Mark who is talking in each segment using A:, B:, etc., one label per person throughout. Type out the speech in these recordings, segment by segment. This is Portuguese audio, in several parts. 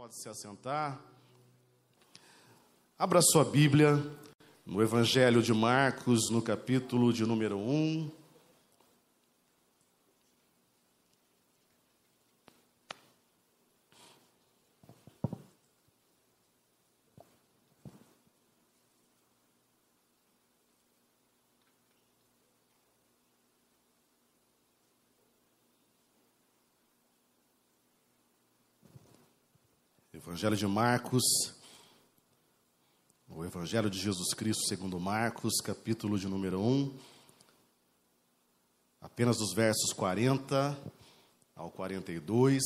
A: pode se assentar. Abra sua Bíblia no Evangelho de Marcos, no capítulo de número 1. Evangelho de Marcos, o Evangelho de Jesus Cristo segundo Marcos, capítulo de número 1, apenas dos versos 40 ao 42,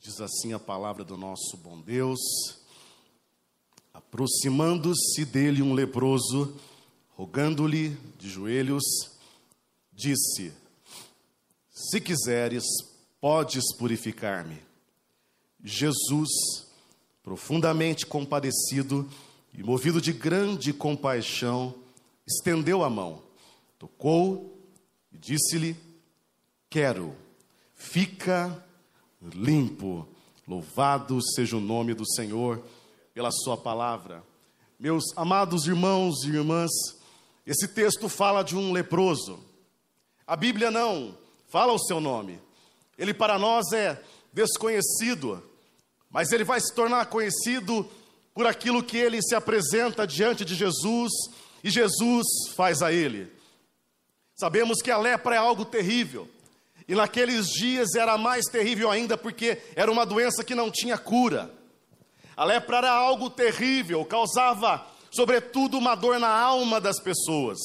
A: diz assim a palavra do nosso bom Deus: Aproximando-se dele um leproso, rogando-lhe de joelhos, disse: Se quiseres, podes purificar-me. Jesus, profundamente compadecido e movido de grande compaixão, estendeu a mão, tocou e disse-lhe: Quero, fica limpo. Louvado seja o nome do Senhor pela Sua palavra. Meus amados irmãos e irmãs, esse texto fala de um leproso. A Bíblia não fala o seu nome. Ele para nós é desconhecido, mas ele vai se tornar conhecido por aquilo que ele se apresenta diante de Jesus e Jesus faz a ele. Sabemos que a lepra é algo terrível, e naqueles dias era mais terrível ainda porque era uma doença que não tinha cura. A lepra era algo terrível, causava, sobretudo, uma dor na alma das pessoas.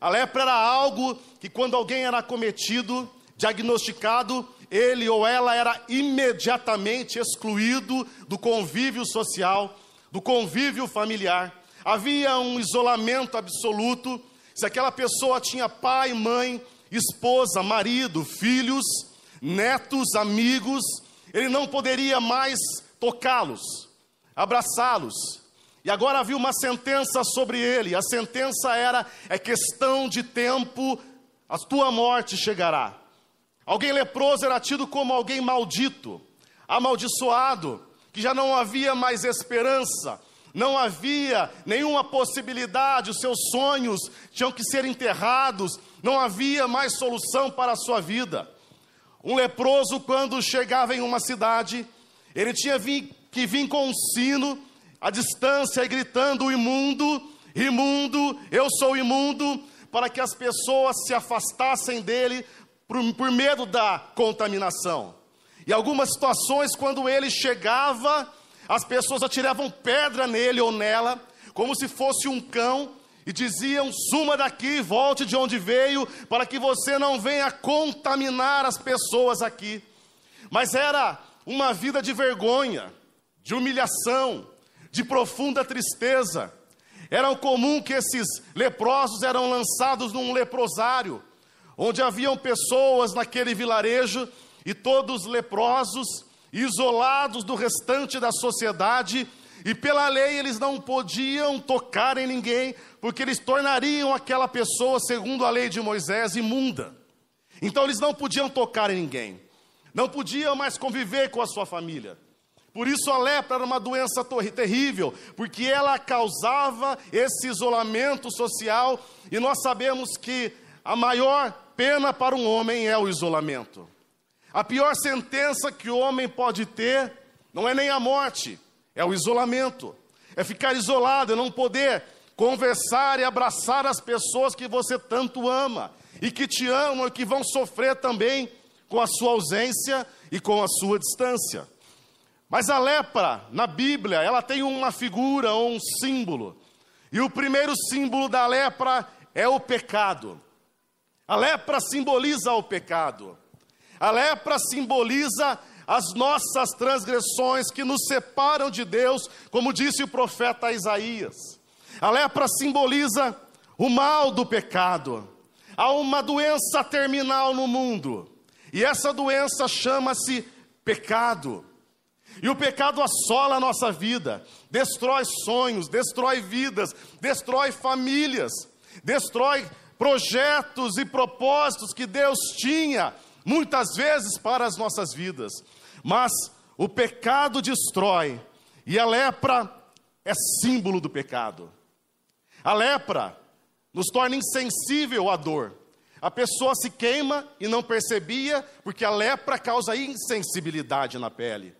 A: A lepra era algo que, quando alguém era cometido, diagnosticado, ele ou ela era imediatamente excluído do convívio social, do convívio familiar. Havia um isolamento absoluto. Se aquela pessoa tinha pai, mãe, esposa, marido, filhos, netos, amigos, ele não poderia mais tocá-los, abraçá-los. E agora havia uma sentença sobre ele. A sentença era: é questão de tempo, a tua morte chegará. Alguém leproso era tido como alguém maldito, amaldiçoado, que já não havia mais esperança, não havia nenhuma possibilidade, os seus sonhos tinham que ser enterrados, não havia mais solução para a sua vida. Um leproso, quando chegava em uma cidade, ele tinha que vir com um sino, à distância, e gritando: imundo, imundo, eu sou imundo, para que as pessoas se afastassem dele, por, por medo da contaminação. E algumas situações, quando ele chegava, as pessoas atiravam pedra nele ou nela, como se fosse um cão, e diziam: suma daqui, volte de onde veio, para que você não venha contaminar as pessoas aqui. Mas era uma vida de vergonha, de humilhação, de profunda tristeza. Era comum que esses leprosos eram lançados num leprosário onde haviam pessoas naquele vilarejo e todos leprosos, isolados do restante da sociedade, e pela lei eles não podiam tocar em ninguém, porque eles tornariam aquela pessoa, segundo a lei de Moisés, imunda. Então eles não podiam tocar em ninguém, não podiam mais conviver com a sua família. Por isso a lepra era uma doença terrível, porque ela causava esse isolamento social, e nós sabemos que a maior pena para um homem é o isolamento. A pior sentença que o homem pode ter não é nem a morte, é o isolamento. É ficar isolado, é não poder conversar e abraçar as pessoas que você tanto ama e que te amam e que vão sofrer também com a sua ausência e com a sua distância. Mas a lepra, na Bíblia, ela tem uma figura ou um símbolo. E o primeiro símbolo da lepra é o pecado. A lepra simboliza o pecado. A lepra simboliza as nossas transgressões que nos separam de Deus, como disse o profeta Isaías. A lepra simboliza o mal do pecado. Há uma doença terminal no mundo, e essa doença chama-se pecado. E o pecado assola a nossa vida, destrói sonhos, destrói vidas, destrói famílias, destrói projetos e propósitos que Deus tinha muitas vezes para as nossas vidas. Mas o pecado destrói, e a lepra é símbolo do pecado. A lepra nos torna insensível à dor. A pessoa se queima e não percebia, porque a lepra causa insensibilidade na pele.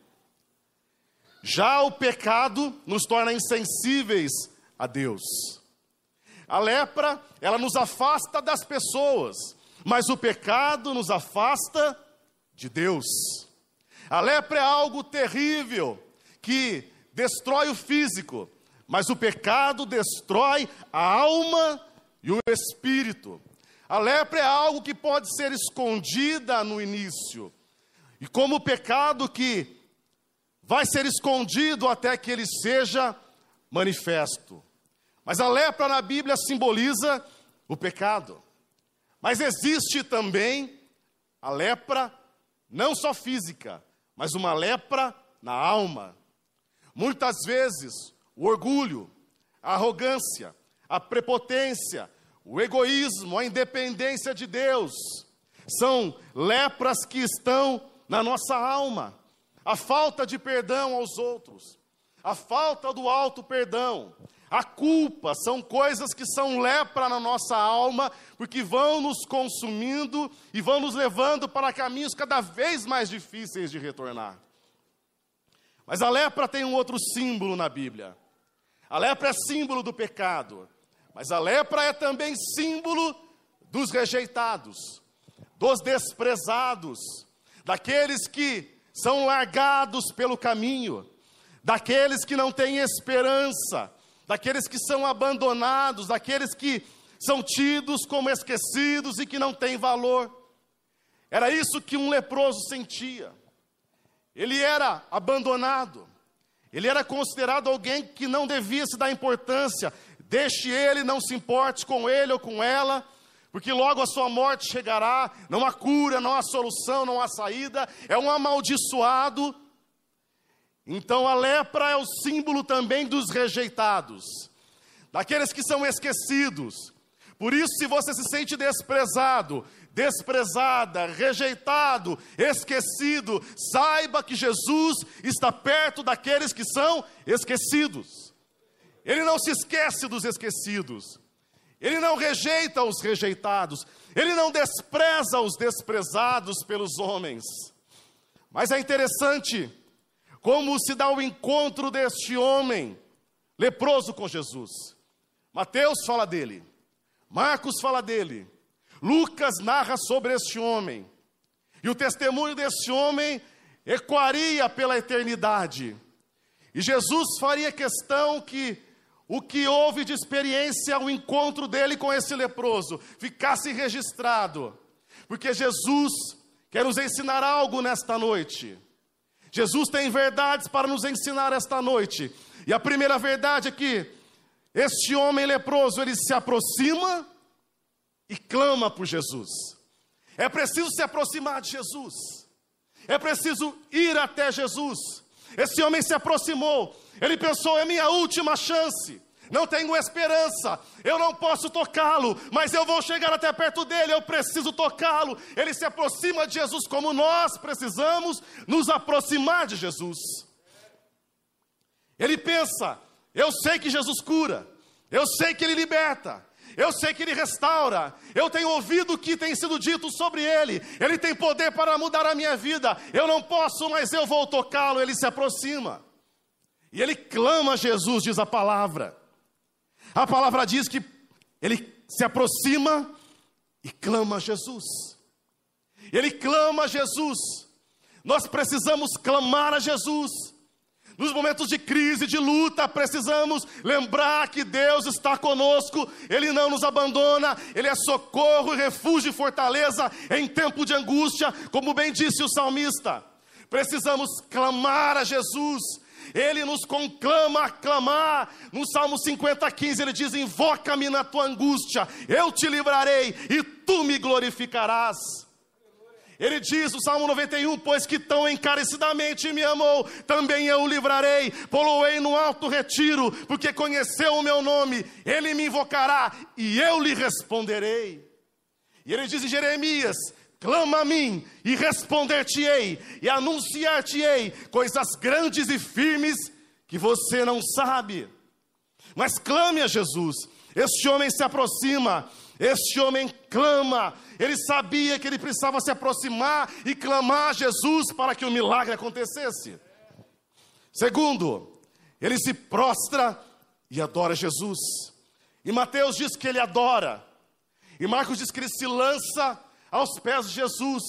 A: Já o pecado nos torna insensíveis a Deus. A lepra, ela nos afasta das pessoas, mas o pecado nos afasta de Deus. A lepra é algo terrível que destrói o físico, mas o pecado destrói a alma e o espírito. A lepra é algo que pode ser escondida no início, e como o pecado que vai ser escondido até que ele seja manifesto. Mas a lepra na Bíblia simboliza o pecado. Mas existe também a lepra, não só física, mas uma lepra na alma. Muitas vezes, o orgulho, a arrogância, a prepotência, o egoísmo, a independência de Deus, são lepras que estão na nossa alma. A falta de perdão aos outros, a falta do alto perdão, a culpa são coisas que são lepra na nossa alma, porque vão nos consumindo e vão nos levando para caminhos cada vez mais difíceis de retornar. Mas a lepra tem um outro símbolo na Bíblia. A lepra é símbolo do pecado, mas a lepra é também símbolo dos rejeitados, dos desprezados, daqueles que são largados pelo caminho, daqueles que não têm esperança, daqueles que são abandonados, daqueles que são tidos como esquecidos e que não têm valor. Era isso que um leproso sentia. Ele era abandonado, ele era considerado alguém que não devia se dar importância, deixe ele, não se importe com ele ou com ela, porque logo a sua morte chegará, não há cura, não há solução, não há saída, é um amaldiçoado então a lepra é o símbolo também dos rejeitados, daqueles que são esquecidos. Por isso, se você se sente desprezado, desprezada, rejeitado, esquecido, saiba que Jesus está perto daqueles que são esquecidos. Ele não se esquece dos esquecidos, ele não rejeita os rejeitados, ele não despreza os desprezados pelos homens. Mas é interessante como se dá o encontro deste homem leproso com Jesus. Mateus fala dele, Marcos fala dele, Lucas narra sobre este homem, e o testemunho deste homem ecoaria pela eternidade. E Jesus faria questão que o que houve de experiência ao encontro dele com esse leproso ficasse registrado, porque Jesus quer nos ensinar algo nesta noite. Jesus tem verdades para nos ensinar esta noite. E a primeira verdade é que este homem leproso, ele se aproxima e clama por Jesus. É preciso se aproximar de Jesus. É preciso ir até Jesus. Esse homem se aproximou. Ele pensou: é minha última chance não tenho esperança, eu não posso tocá-lo, mas eu vou chegar até perto dele, eu preciso tocá-lo. Ele se aproxima de Jesus como nós precisamos nos aproximar de Jesus. Ele pensa: eu sei que Jesus cura, eu sei que ele liberta, eu sei que Ele restaura. Eu tenho ouvido o que tem sido dito sobre Ele. Ele tem poder para mudar a minha vida. Eu não posso, mas eu vou tocá-lo. Ele se aproxima. E ele clama a Jesus, diz a palavra. A palavra diz que ele se aproxima e clama a Jesus. Ele clama a Jesus. Nós precisamos clamar a Jesus. Nos momentos de crise, de luta, precisamos lembrar que Deus está conosco, Ele não nos abandona, Ele é socorro, refúgio e fortaleza em tempo de angústia, como bem disse o salmista. Precisamos clamar a Jesus, ele nos conclama a clamar. No Salmo 50, 15, ele diz: Invoca-me na tua angústia, eu te livrarei e tu me glorificarás. Ele diz no Salmo 91: Pois que tão encarecidamente me amou, também eu o livrarei, poloei no alto retiro, porque conheceu o meu nome, ele me invocará e eu lhe responderei. E ele diz em Jeremias clama a mim e responder-te-ei e anunciar-te-ei coisas grandes e firmes que você não sabe. Mas clame a Jesus. Este homem se aproxima, este homem clama. Ele sabia que ele precisava se aproximar e clamar a Jesus para que o milagre acontecesse. Segundo, ele se prostra e adora Jesus. E Mateus diz que ele adora. E Marcos diz que ele se lança aos pés de Jesus.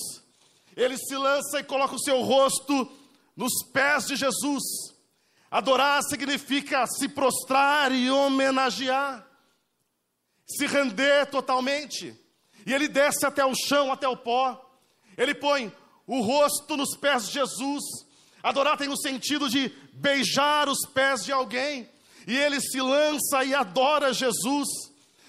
A: Ele se lança e coloca o seu rosto nos pés de Jesus. Adorar significa se prostrar e homenagear, se render totalmente. E ele desce até o chão, até o pó. Ele põe o rosto nos pés de Jesus. Adorar tem o sentido de beijar os pés de alguém. E ele se lança e adora Jesus.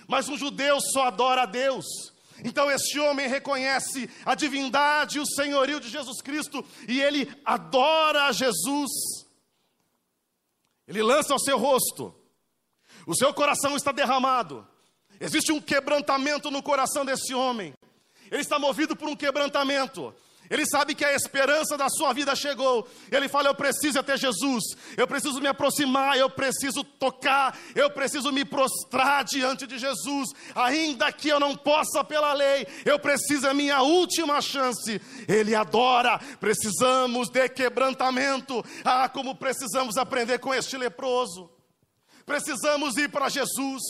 A: Mas um judeu só adora a Deus. Então este homem reconhece a divindade e o senhorio de Jesus Cristo e ele adora a Jesus. Ele lança o seu rosto, o seu coração está derramado, existe um quebrantamento no coração desse homem, ele está movido por um quebrantamento, ele sabe que a esperança da sua vida chegou. Ele fala: Eu preciso até Jesus, eu preciso me aproximar, eu preciso tocar, eu preciso me prostrar diante de Jesus, ainda que eu não possa pela lei, eu preciso, é a minha última chance. Ele adora, precisamos de quebrantamento. Ah, como precisamos aprender com este leproso. Precisamos ir para Jesus,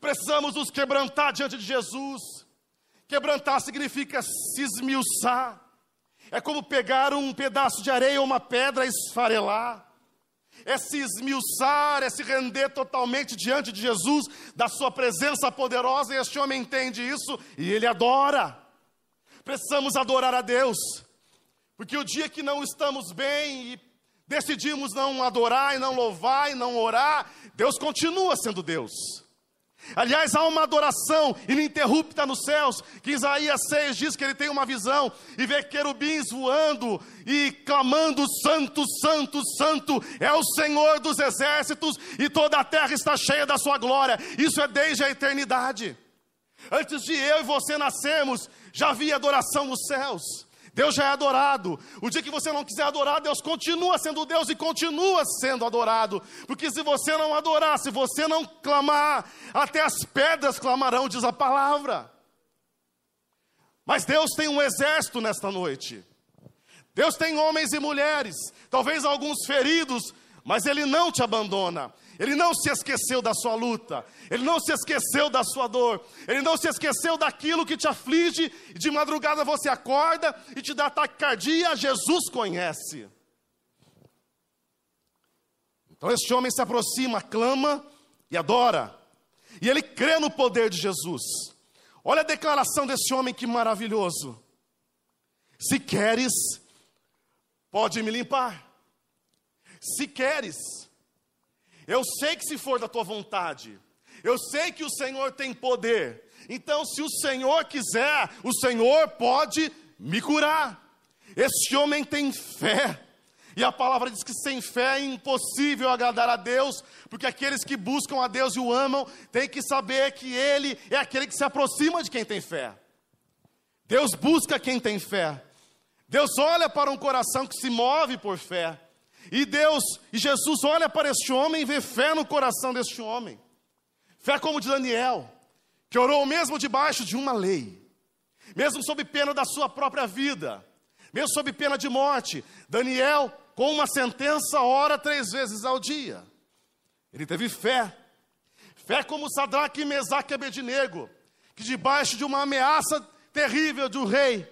A: precisamos nos quebrantar diante de Jesus. Quebrantar significa se esmiuçar é como pegar um pedaço de areia ou uma pedra e esfarelar. É se esmiuçar, é se render totalmente diante de Jesus, da sua presença poderosa, e este homem entende isso e ele adora. Precisamos adorar a Deus, porque o dia que não estamos bem e decidimos não adorar e não louvar e não orar, Deus continua sendo Deus. Aliás, há uma adoração ininterrupta nos céus, que Isaías 6 diz que ele tem uma visão e vê querubins voando e clamando: Santo, Santo, Santo é o Senhor dos exércitos e toda a terra está cheia da sua glória. Isso é desde a eternidade. Antes de eu e você nascermos, já havia adoração nos céus. Deus já é adorado. O dia que você não quiser adorar, Deus continua sendo Deus e continua sendo adorado. Porque se você não adorar, se você não clamar, até as pedras clamarão, diz a palavra. Mas Deus tem um exército nesta noite. Deus tem homens e mulheres, talvez alguns feridos, mas Ele não te abandona. Ele não se esqueceu da sua luta, ele não se esqueceu da sua dor, ele não se esqueceu daquilo que te aflige, e de madrugada você acorda e te dá ataque cardíaco, Jesus conhece. Então este homem se aproxima, clama e adora, e ele crê no poder de Jesus. Olha a declaração desse homem que maravilhoso. Se queres, pode me limpar. Se queres, eu sei que se for da tua vontade, eu sei que o Senhor tem poder. Então, se o Senhor quiser, o Senhor pode me curar. Este homem tem fé. E a palavra diz que sem fé é impossível agradar a Deus, porque aqueles que buscam a Deus e o amam têm que saber que Ele é aquele que se aproxima de quem tem fé. Deus busca quem tem fé. Deus olha para um coração que se move por fé. E Deus, e Jesus olha para este homem e vê fé no coração deste homem. Fé como de Daniel, que orou mesmo debaixo de uma lei, mesmo sob pena da sua própria vida, mesmo sob pena de morte. Daniel, com uma sentença, ora três vezes ao dia. Ele teve fé. Fé como Sadraque, Mesaque e Abednego, que debaixo de uma ameaça terrível um rei,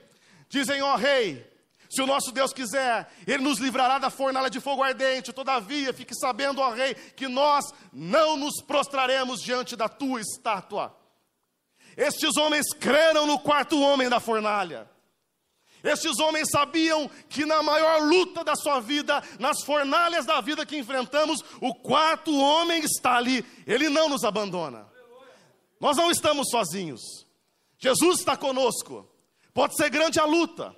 A: dizem, ó rei, se o nosso Deus quiser, Ele nos livrará da fornalha de fogo ardente. Todavia, fique sabendo, ó Rei, que nós não nos prostraremos diante da tua estátua. Estes homens creram no quarto homem da fornalha. Estes homens sabiam que na maior luta da sua vida, nas fornalhas da vida que enfrentamos, o quarto homem está ali, ele não nos abandona. Nós não estamos sozinhos. Jesus está conosco. Pode ser grande a luta,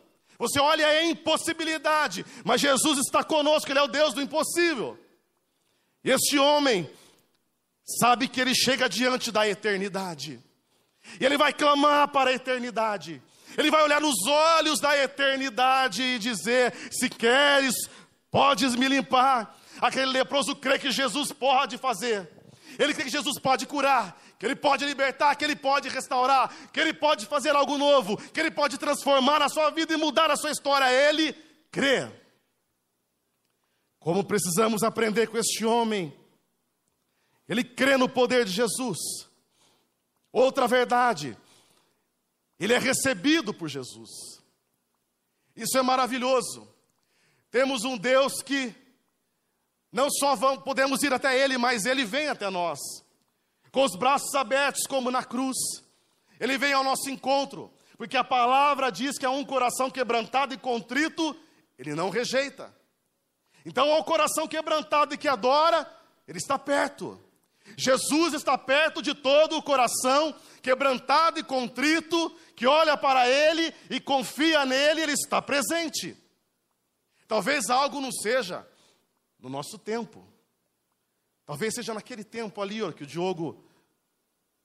A: você olha a impossibilidade, mas Jesus está conosco, Ele é o Deus do impossível. Este homem sabe que ele chega diante da eternidade, e ele vai clamar para a eternidade. Ele vai olhar nos olhos da eternidade e dizer: Se queres, podes me limpar. Aquele leproso crê que Jesus pode fazer. Ele crê que Jesus pode curar, que Ele pode libertar, que Ele pode restaurar, que Ele pode fazer algo novo, que Ele pode transformar a sua vida e mudar a sua história. Ele crê. Como precisamos aprender com este homem? Ele crê no poder de Jesus. Outra verdade, ele é recebido por Jesus. Isso é maravilhoso. Temos um Deus que não só vamos, podemos ir até Ele, mas Ele vem até nós, com os braços abertos, como na cruz. Ele vem ao nosso encontro, porque a palavra diz que é um coração quebrantado e contrito, Ele não rejeita. Então, ao coração quebrantado e que adora, Ele está perto. Jesus está perto de todo o coração quebrantado e contrito, que olha para Ele e confia nele, Ele está presente. Talvez algo não seja no nosso tempo. Talvez seja naquele tempo ali ó, que o Diogo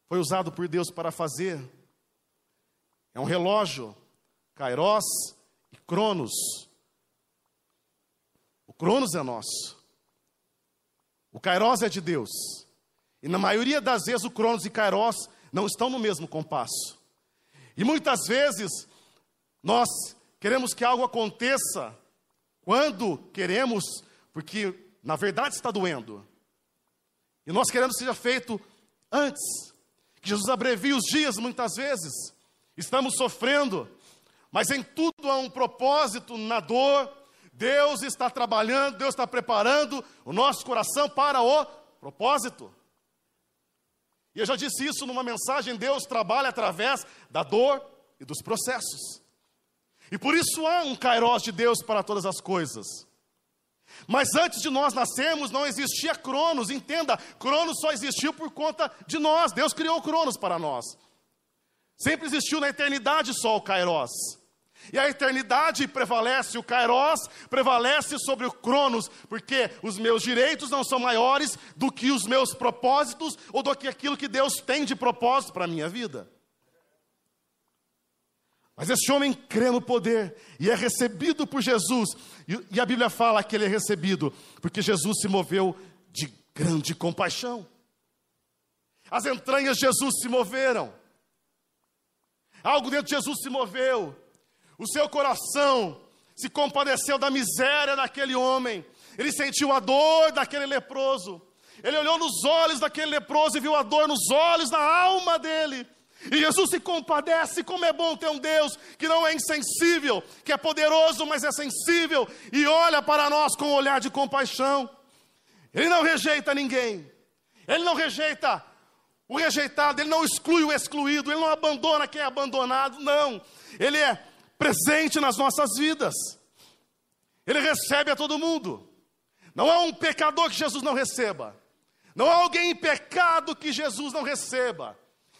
A: foi usado por Deus para fazer. É um relógio, Kairos e Cronos. O Cronos é nosso. O Kairos é de Deus. E na maioria das vezes o Cronos e Kairos não estão no mesmo compasso. E muitas vezes nós queremos que algo aconteça quando queremos porque na verdade está doendo. E nós queremos que seja feito antes. Jesus abrevie os dias muitas vezes. Estamos sofrendo, mas em tudo há um propósito na dor. Deus está trabalhando, Deus está preparando o nosso coração para o propósito. E eu já disse isso numa mensagem: Deus trabalha através da dor e dos processos. E por isso há um kairós de Deus para todas as coisas. Mas antes de nós nascermos não existia Cronos, entenda, Cronos só existiu por conta de nós, Deus criou Cronos para nós. Sempre existiu na eternidade só o Kairos. E a eternidade prevalece, o Kairos prevalece sobre o Cronos, porque os meus direitos não são maiores do que os meus propósitos ou do que aquilo que Deus tem de propósito para a minha vida. Mas esse homem crê no poder e é recebido por Jesus. E, a Bíblia fala que ele é recebido porque Jesus se moveu de grande compaixão. As entranhas de Jesus se moveram. Algo dentro de Jesus se moveu. O seu coração se compadeceu da miséria daquele homem. Ele sentiu a dor daquele leproso. Ele olhou nos olhos daquele leproso e viu a dor nos olhos, na alma dele. E Jesus se compadece, como é bom ter um Deus que não é insensível, que é poderoso, mas é sensível e olha para nós com um olhar de compaixão. Ele não rejeita ninguém, ele não rejeita o rejeitado, ele não exclui o excluído, ele não abandona quem é abandonado, não. Ele é presente nas nossas vidas, ele recebe a todo mundo. Não há um pecador que Jesus não receba, não há alguém em pecado que Jesus não receba.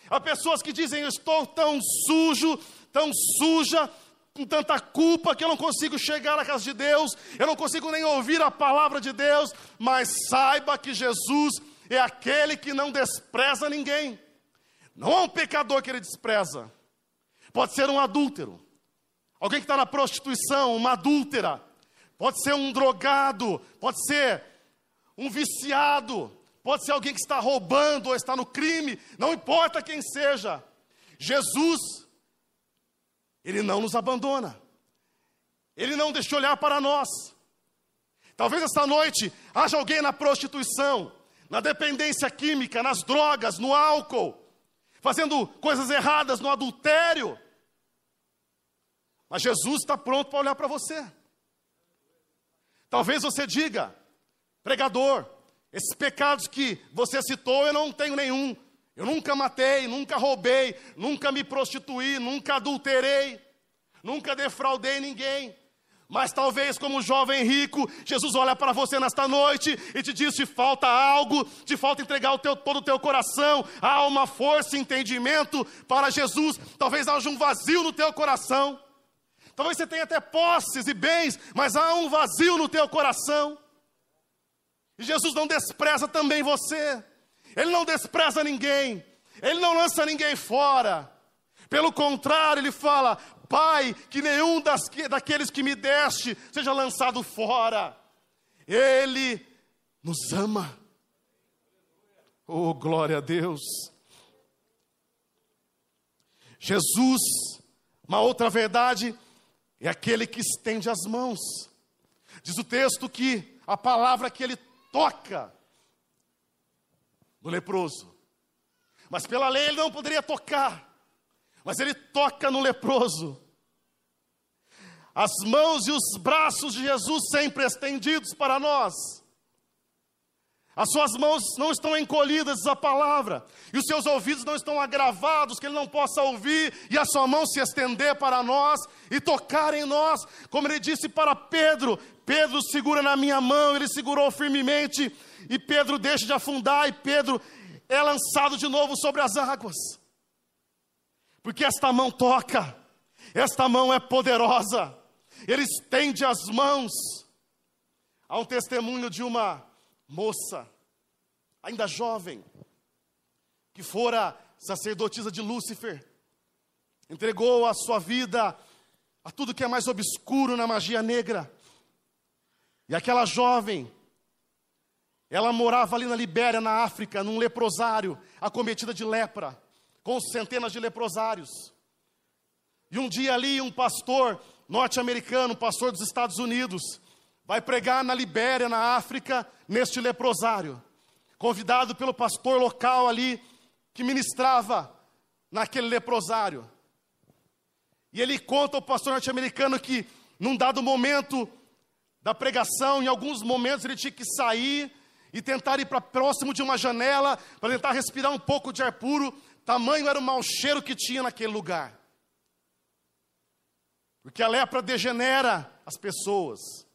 A: Há pessoas que dizem: Eu estou tão sujo, tão suja, com tanta culpa que eu não consigo chegar na casa de Deus, eu não consigo nem ouvir a palavra de Deus, mas saiba que Jesus é aquele que não despreza ninguém. Não há um pecador que ele despreza. Pode ser um adúltero, alguém que está na prostituição, uma adúltera, pode ser um drogado, pode ser um viciado, pode ser alguém que está roubando ou está no crime, não importa quem seja. Jesus, Ele não nos abandona, Ele não deixa olhar para nós. Talvez esta noite haja alguém na prostituição, na dependência química, nas drogas, no álcool, fazendo coisas erradas no adultério. Mas Jesus está pronto para olhar para você. Talvez você diga, pregador, esses pecados que você citou, eu não tenho nenhum. Eu nunca matei, nunca roubei, nunca me prostituí, nunca adulterei, nunca defraudei ninguém. Mas talvez, como jovem rico, Jesus olha para você nesta noite e te diz: te falta algo, te falta entregar o teu, todo o teu coração, uma força entendimento para Jesus. Talvez haja um vazio no teu coração. Talvez você tenha até posses e bens, mas há um vazio no teu coração. E Jesus não despreza também você. Ele não despreza ninguém. Ele não lança ninguém fora. Pelo contrário, ele fala: Pai, que nenhum das, daqueles que me deste seja lançado fora. Ele nos ama. Oh, glória a Deus. Jesus, uma outra verdade, é aquele que estende as mãos. Diz o texto que a palavra que ele toca no leproso. Mas pela lei ele não poderia tocar. Mas ele toca no leproso. As mãos e os braços de Jesus sempre estendidos para nós. As suas mãos não estão encolhidas à palavra, e os seus ouvidos não estão agravados, que ele não possa ouvir, e a sua mão se estender para nós e tocar em nós, como ele disse para Pedro: Pedro segura na minha mão, ele segurou firmemente, e Pedro deixa de afundar, e Pedro é lançado de novo sobre as águas, porque esta mão toca, esta mão é poderosa, ele estende as mãos. Há um testemunho de uma moça, ainda jovem, que fora sacerdotisa de Lúcifer, entregou a sua vida a tudo que é mais obscuro na magia negra. E aquela jovem, ela morava ali na Libéria, na África, num leprosário, acometida de lepra, com centenas de leprosários. E um dia ali, um pastor norte-americano, um pastor dos Estados Unidos, vai pregar na Libéria, na África, neste leprosário, convidado pelo pastor local ali, que ministrava naquele leprosário. E ele conta ao pastor norte-americano que, num dado momento da pregação, em alguns momentos ele tinha que sair e tentar ir para próximo de uma janela para tentar respirar um pouco de ar puro, tamanho era o mau cheiro que tinha naquele lugar. Porque a lepra degenera as pessoas.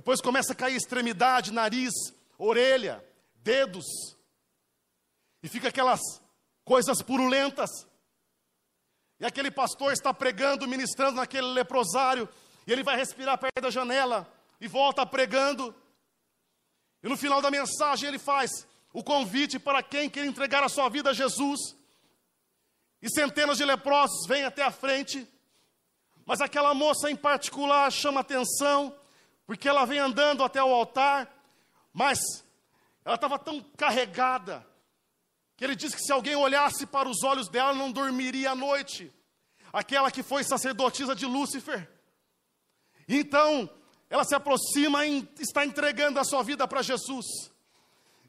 A: Depois começa a cair extremidade, nariz, orelha, dedos. E fica aquelas coisas purulentas. E aquele pastor está pregando, ministrando naquele leprosário, e ele vai respirar perto da janela e volta pregando. E no final da mensagem ele faz o convite para quem quer entregar a sua vida a Jesus. E centenas de leprosos vêm até a frente. Mas aquela moça em particular chama atenção porque ela vem andando até o altar, mas ela estava tão carregada, que ele disse que se alguém olhasse para os olhos dela, não dormiria à noite. Aquela que foi sacerdotisa de Lúcifer. Então, ela se aproxima e está entregando a sua vida para Jesus.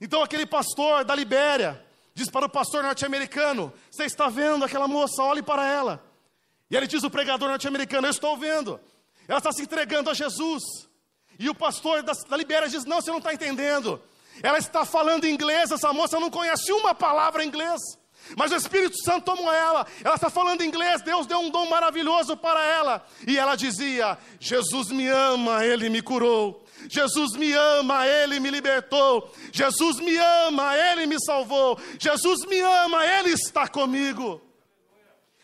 A: Então, aquele pastor da Libéria diz para o pastor norte-americano: Você está vendo aquela moça? Olhe para ela. E ele diz: O pregador norte-americano, eu estou vendo. Ela está se entregando a Jesus. E o pastor da, da diz: Não, você não está entendendo. Ela está falando inglês, essa moça não conhece uma palavra inglês. Mas o Espírito Santo tomou ela, ela está falando inglês, Deus deu um dom maravilhoso para ela. E ela dizia: Jesus me ama, Ele me curou. Jesus me ama, Ele me libertou. Jesus me ama, Ele me salvou. Jesus me ama, Ele está comigo.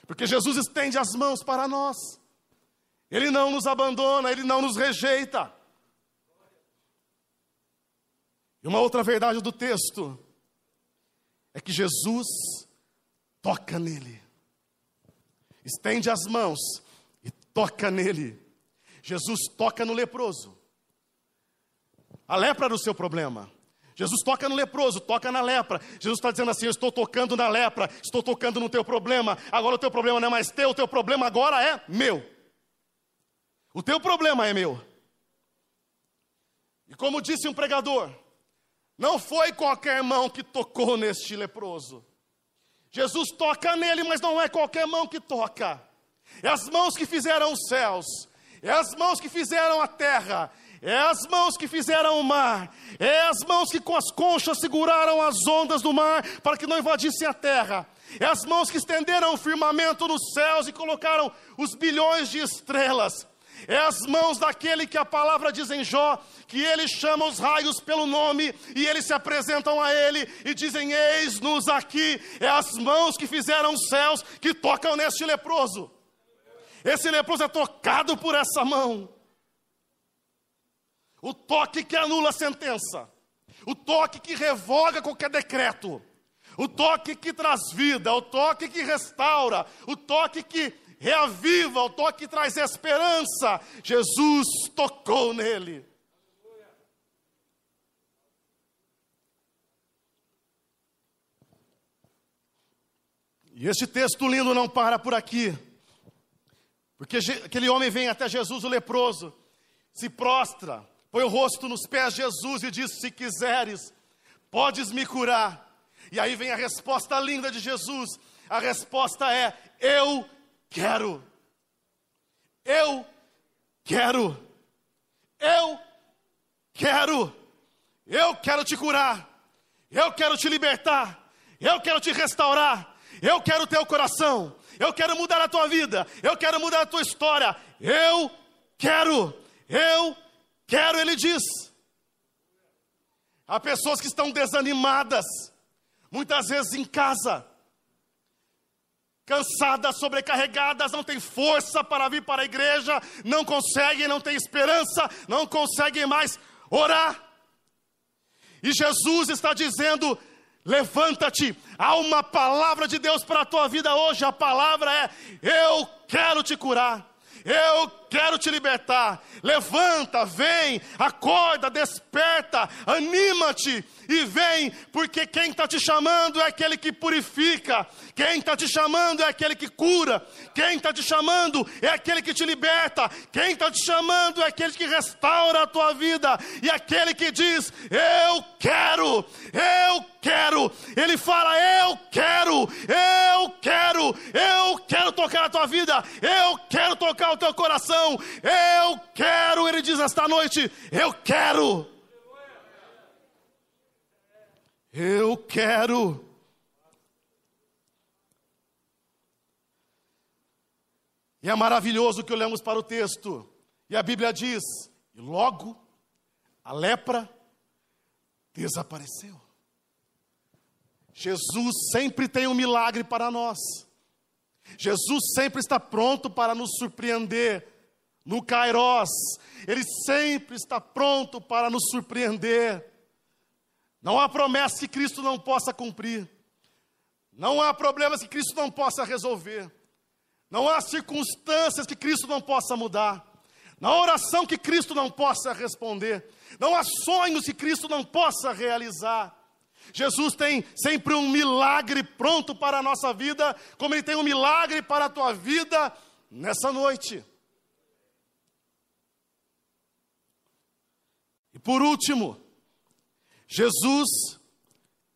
A: Porque Jesus estende as mãos para nós. Ele não nos abandona, Ele não nos rejeita. E uma outra verdade do texto é que Jesus toca nele, estende as mãos e toca nele. Jesus toca no leproso. A lepra era o seu problema. Jesus toca no leproso, toca na lepra. Jesus está dizendo assim: Eu estou tocando na lepra, estou tocando no teu problema. Agora o teu problema não é mais teu, o teu problema agora é meu. O teu problema é meu. E como disse um pregador, não foi qualquer mão que tocou neste leproso. Jesus toca nele, mas não é qualquer mão que toca. É as mãos que fizeram os céus, é as mãos que fizeram a terra, é as mãos que fizeram o mar, é as mãos que com as conchas seguraram as ondas do mar para que não invadissem a terra, é as mãos que estenderam o firmamento nos céus e colocaram os bilhões de estrelas, é as mãos daquele que a palavra diz em Jó, que ele chama os raios pelo nome e eles se apresentam a ele e dizem: Eis-nos aqui. É as mãos que fizeram os céus que tocam neste leproso. Esse leproso é tocado por essa mão. O toque que anula a sentença, o toque que revoga qualquer decreto, o toque que traz vida, o toque que restaura, o toque que reaviva, o toque traz esperança. Jesus tocou nele. E este texto lindo não para por aqui. Porque aquele homem vem até Jesus, o leproso, se prostra, põe o rosto nos pés de Jesus e diz: Se quiseres, podes me curar. E aí vem a resposta linda de Jesus. A resposta é: Eu quero. Eu quero. Eu quero. Eu quero te curar. Eu quero te libertar. Eu quero te restaurar. Eu quero o teu coração. Eu quero mudar a tua vida. Eu quero mudar a tua história. Eu quero. Eu quero, ele diz. Há pessoas que estão desanimadas, muitas vezes em casa, cansadas, sobrecarregadas, não têm força para vir para a igreja, não conseguem, não têm esperança, não conseguem mais orar. E Jesus está dizendo: Levanta-te, há uma palavra de Deus para a tua vida hoje. A palavra é: Eu quero te curar. Eu quero te libertar. Levanta, vem, acorda, desperta, anima-te e vem, porque quem está te chamando é aquele que purifica, quem está te chamando é aquele que cura, quem está te chamando é aquele que te liberta, quem está te chamando é aquele que restaura a tua vida, e aquele que diz: Eu quero, eu quero. Ele fala: Eu quero, eu quero, eu quero tocar a tua vida, eu quero tocar o teu coração, eu quero. Ele diz esta noite: Eu quero. Eu quero. E é maravilhoso que olhamos para o texto, e a Bíblia diz: e logo a lepra desapareceu. Jesus sempre tem um milagre para nós. Jesus sempre está pronto para nos surpreender no Kairós. Ele sempre está pronto para nos surpreender. Não há promessa que Cristo não possa cumprir. Não há problemas que Cristo não possa resolver. Não há circunstâncias que Cristo não possa mudar. Não há oração que Cristo não possa responder. Não há sonhos que Cristo não possa realizar. Jesus tem sempre um milagre pronto para a nossa vida, como Ele tem um milagre para a tua vida nessa noite. Por último, Jesus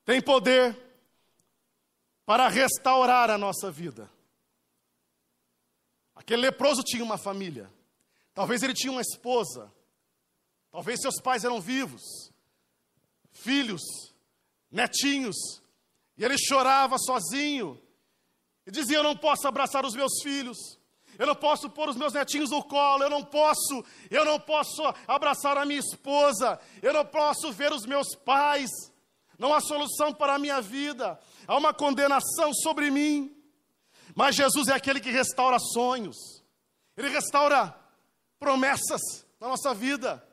A: tem poder para restaurar a nossa vida. Aquele leproso tinha uma família, talvez ele tinha uma esposa, talvez seus pais eram vivos, filhos, netinhos, e ele chorava sozinho, e dizia: Eu não posso abraçar os meus filhos, eu não posso pôr os meus netinhos no colo, eu não posso, eu não posso abraçar a minha esposa, eu não posso ver os meus pais, não há solução para a minha vida, há uma condenação sobre mim. Mas Jesus é aquele que restaura sonhos, Ele restaura promessas na nossa vida,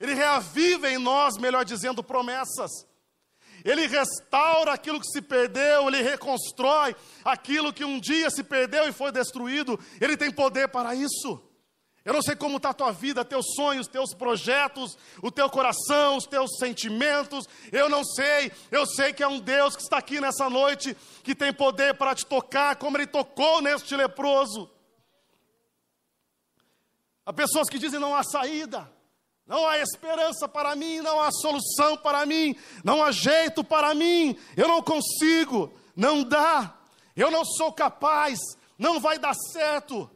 A: Ele reaviva em nós, melhor dizendo, promessas. Ele restaura aquilo que se perdeu, ele reconstrói aquilo que um dia se perdeu e foi destruído. Ele tem poder para isso. Eu não sei como está a tua vida, teus sonhos, teus projetos, o teu coração, os teus sentimentos. Eu não sei. Eu sei que é um Deus que está aqui nessa noite, que tem poder para te tocar, como Ele tocou neste leproso. Há pessoas que dizem não há saída. Não há esperança para mim, não há solução para mim, não há jeito para mim, eu não consigo, não dá, eu não sou capaz, não vai dar certo.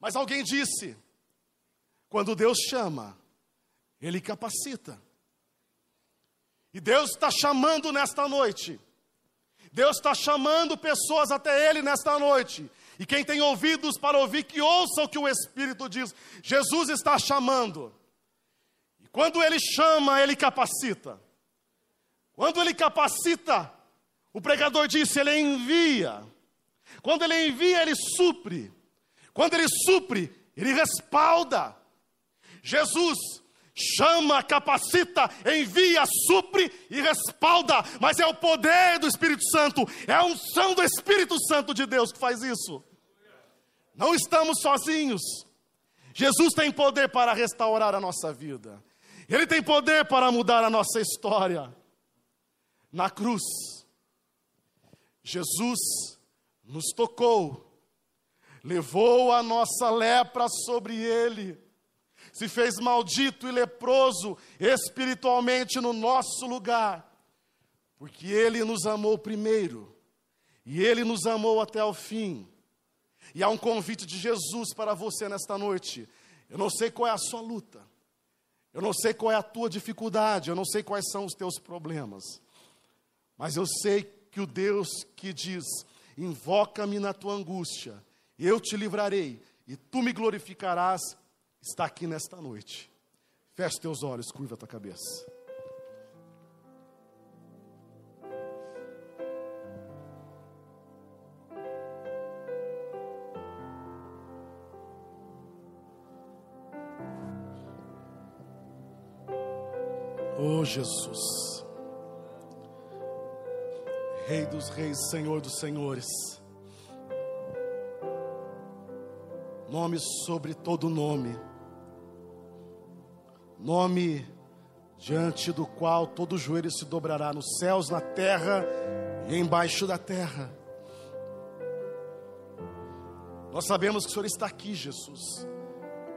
A: Mas alguém disse: quando Deus chama, Ele capacita. E Deus está chamando nesta noite, Deus está chamando pessoas até Ele nesta noite, e quem tem ouvidos para ouvir, que ouça o que o Espírito diz. Jesus está chamando. E quando ele chama, ele capacita. Quando ele capacita, o pregador disse, ele envia. Quando ele envia, ele supre. Quando ele supre, ele respalda. Jesus chama, capacita, envia, supre e respalda, mas é o poder do Espírito Santo, é a unção do Espírito Santo de Deus que faz isso. Não estamos sozinhos. Jesus tem poder para restaurar a nossa vida, Ele tem poder para mudar a nossa história. Na cruz, Jesus nos tocou, levou a nossa lepra sobre Ele se fez maldito e leproso espiritualmente no nosso lugar, porque Ele nos amou primeiro, e Ele nos amou até o fim. E há um convite de Jesus para você nesta noite. Eu não sei qual é a sua luta, eu não sei qual é a tua dificuldade, eu não sei quais são os teus problemas, mas eu sei que o Deus que diz: invoca-me na tua angústia, eu te livrarei e tu me glorificarás está aqui nesta noite. Feche teus olhos, curva tua cabeça. Oh Jesus, Rei dos Reis, Senhor dos Senhores. Nome sobre todo nome, nome diante do qual todo joelho se dobrará nos céus, na terra e embaixo da terra. Nós sabemos que o Senhor está aqui, Jesus,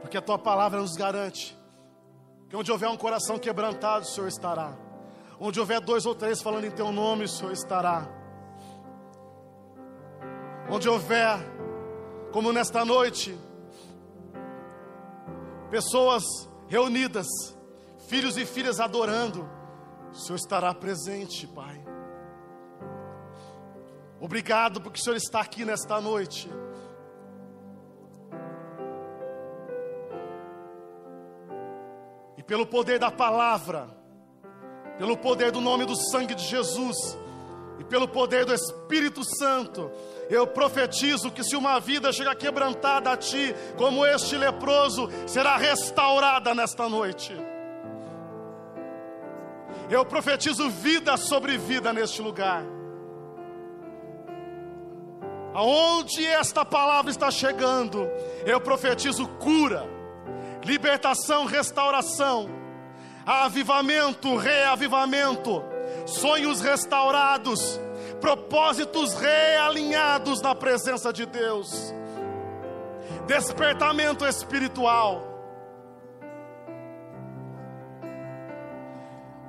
A: porque a tua palavra nos garante que onde houver um coração quebrantado, o Senhor estará. Onde houver dois ou três falando em teu nome, o Senhor estará. Onde houver, como nesta noite, pessoas reunidas, filhos e filhas adorando, o Senhor estará presente, Pai. Obrigado porque o Senhor está aqui nesta noite. E pelo poder da palavra, pelo poder do nome do sangue de Jesus e pelo poder do Espírito Santo, eu profetizo que se uma vida chega quebrantada a ti, como este leproso, será restaurada nesta noite. Eu profetizo vida sobre vida neste lugar. Aonde esta palavra está chegando, eu profetizo cura, libertação, restauração, avivamento, reavivamento, sonhos restaurados propósitos realinhados na presença de Deus, despertamento espiritual.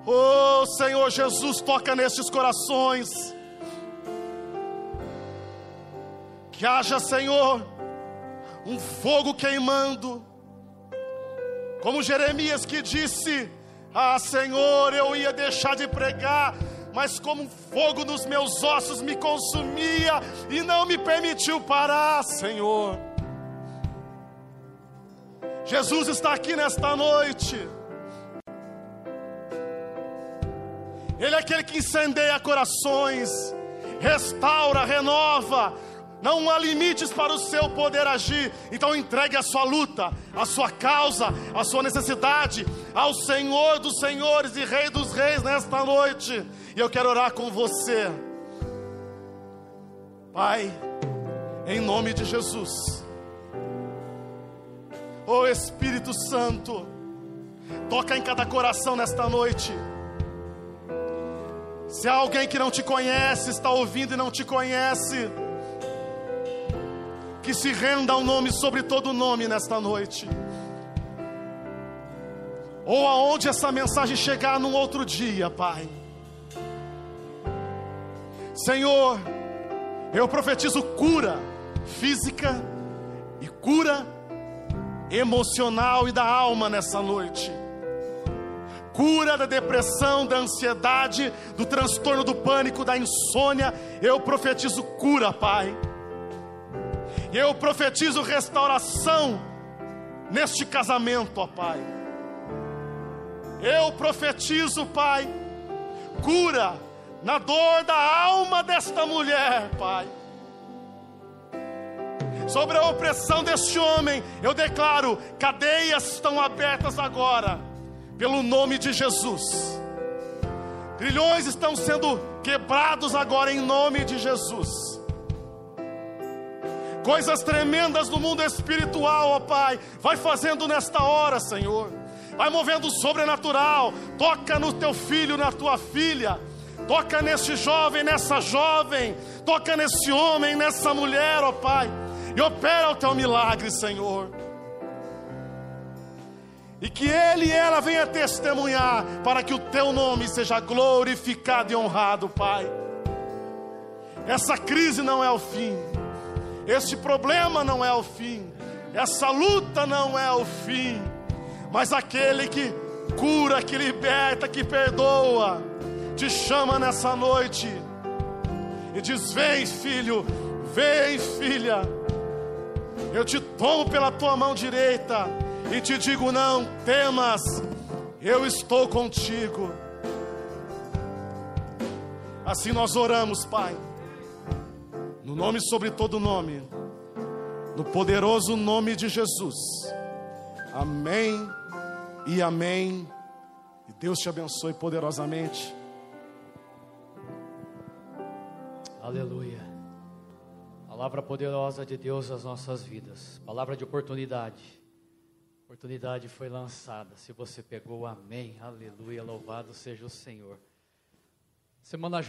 A: Oh Senhor Jesus, toca nestes corações. Que haja, Senhor, um fogo queimando, como Jeremias que disse: Ah, Senhor, eu ia deixar de pregar, mas como um fogo nos meus ossos me consumia e não me permitiu parar, Senhor. Jesus está aqui nesta noite. Ele é aquele que incendeia corações, restaura, renova, não há limites para o seu poder agir. Então entregue a sua luta, a sua causa, a sua necessidade ao Senhor dos Senhores e Rei dos Reis nesta noite. E eu quero orar com você. Pai, em nome de Jesus. Oh Espírito Santo, toca em cada coração nesta noite. Se há alguém que não te conhece, está ouvindo e não te conhece, que se renda ao nome sobre todo nome nesta noite. Ou aonde essa mensagem chegar num outro dia, Pai. Senhor, eu profetizo cura física e cura emocional e da alma nessa noite. Cura da depressão, da ansiedade, do transtorno do pânico, da insônia. Eu profetizo cura, Pai eu profetizo restauração neste casamento, ó Pai. Eu profetizo, Pai, cura na dor da alma desta mulher, Pai. Sobre a opressão deste homem, eu declaro: cadeias estão abertas agora, pelo nome de Jesus. Grilhões estão sendo quebrados agora em nome de Jesus. Coisas tremendas no mundo espiritual, ó Pai, vai fazendo nesta hora, Senhor. Vai movendo o sobrenatural. Toca no teu filho, na tua filha. Toca nesse jovem, nessa jovem. Toca nesse homem, nessa mulher, ó Pai. E opera o teu milagre, Senhor e que ele e ela venha testemunhar para que o teu nome seja glorificado e honrado, Pai. Essa crise não é o fim, este problema não é o fim, essa luta não é o fim, mas aquele que cura, que liberta, que perdoa, te chama nessa noite e diz: Vem, filho, vem, filha, eu te tomo pela tua mão direita e te digo: não temas, eu estou contigo. Assim nós oramos, Pai, no nome sobre todo nome, no poderoso nome de Jesus. Amém e amém. E Deus te abençoe poderosamente.
B: Aleluia. Palavra poderosa de Deus às nossas vidas. Palavra de oportunidade oportunidade foi lançada. Se você pegou, amém, aleluia, louvado seja o Senhor. Semana